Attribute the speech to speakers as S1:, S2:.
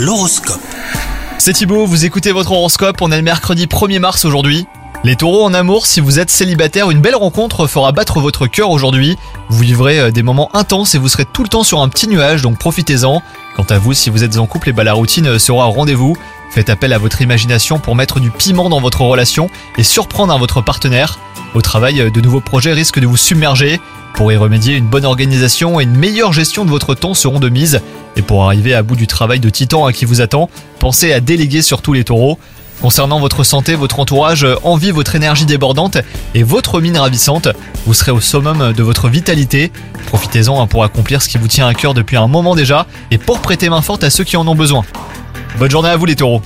S1: L'horoscope.
S2: C'est Thibaut, vous écoutez votre horoscope, on est le mercredi 1er mars aujourd'hui. Les taureaux en amour, si vous êtes célibataire, une belle rencontre fera battre votre cœur aujourd'hui. Vous vivrez euh, des moments intenses et vous serez tout le temps sur un petit nuage, donc profitez-en. Quant à vous, si vous êtes en couple, et bah, la routine euh, sera au rendez-vous. Faites appel à votre imagination pour mettre du piment dans votre relation et surprendre votre partenaire. Au travail, euh, de nouveaux projets risquent de vous submerger. Pour y remédier, une bonne organisation et une meilleure gestion de votre temps seront de mise. Et pour arriver à bout du travail de titan à qui vous attend, pensez à déléguer sur tous les taureaux. Concernant votre santé, votre entourage envie votre énergie débordante et votre mine ravissante. Vous serez au summum de votre vitalité. Profitez-en hein, pour accomplir ce qui vous tient à cœur depuis un moment déjà et pour prêter main forte à ceux qui en ont besoin. Bonne journée à vous les taureaux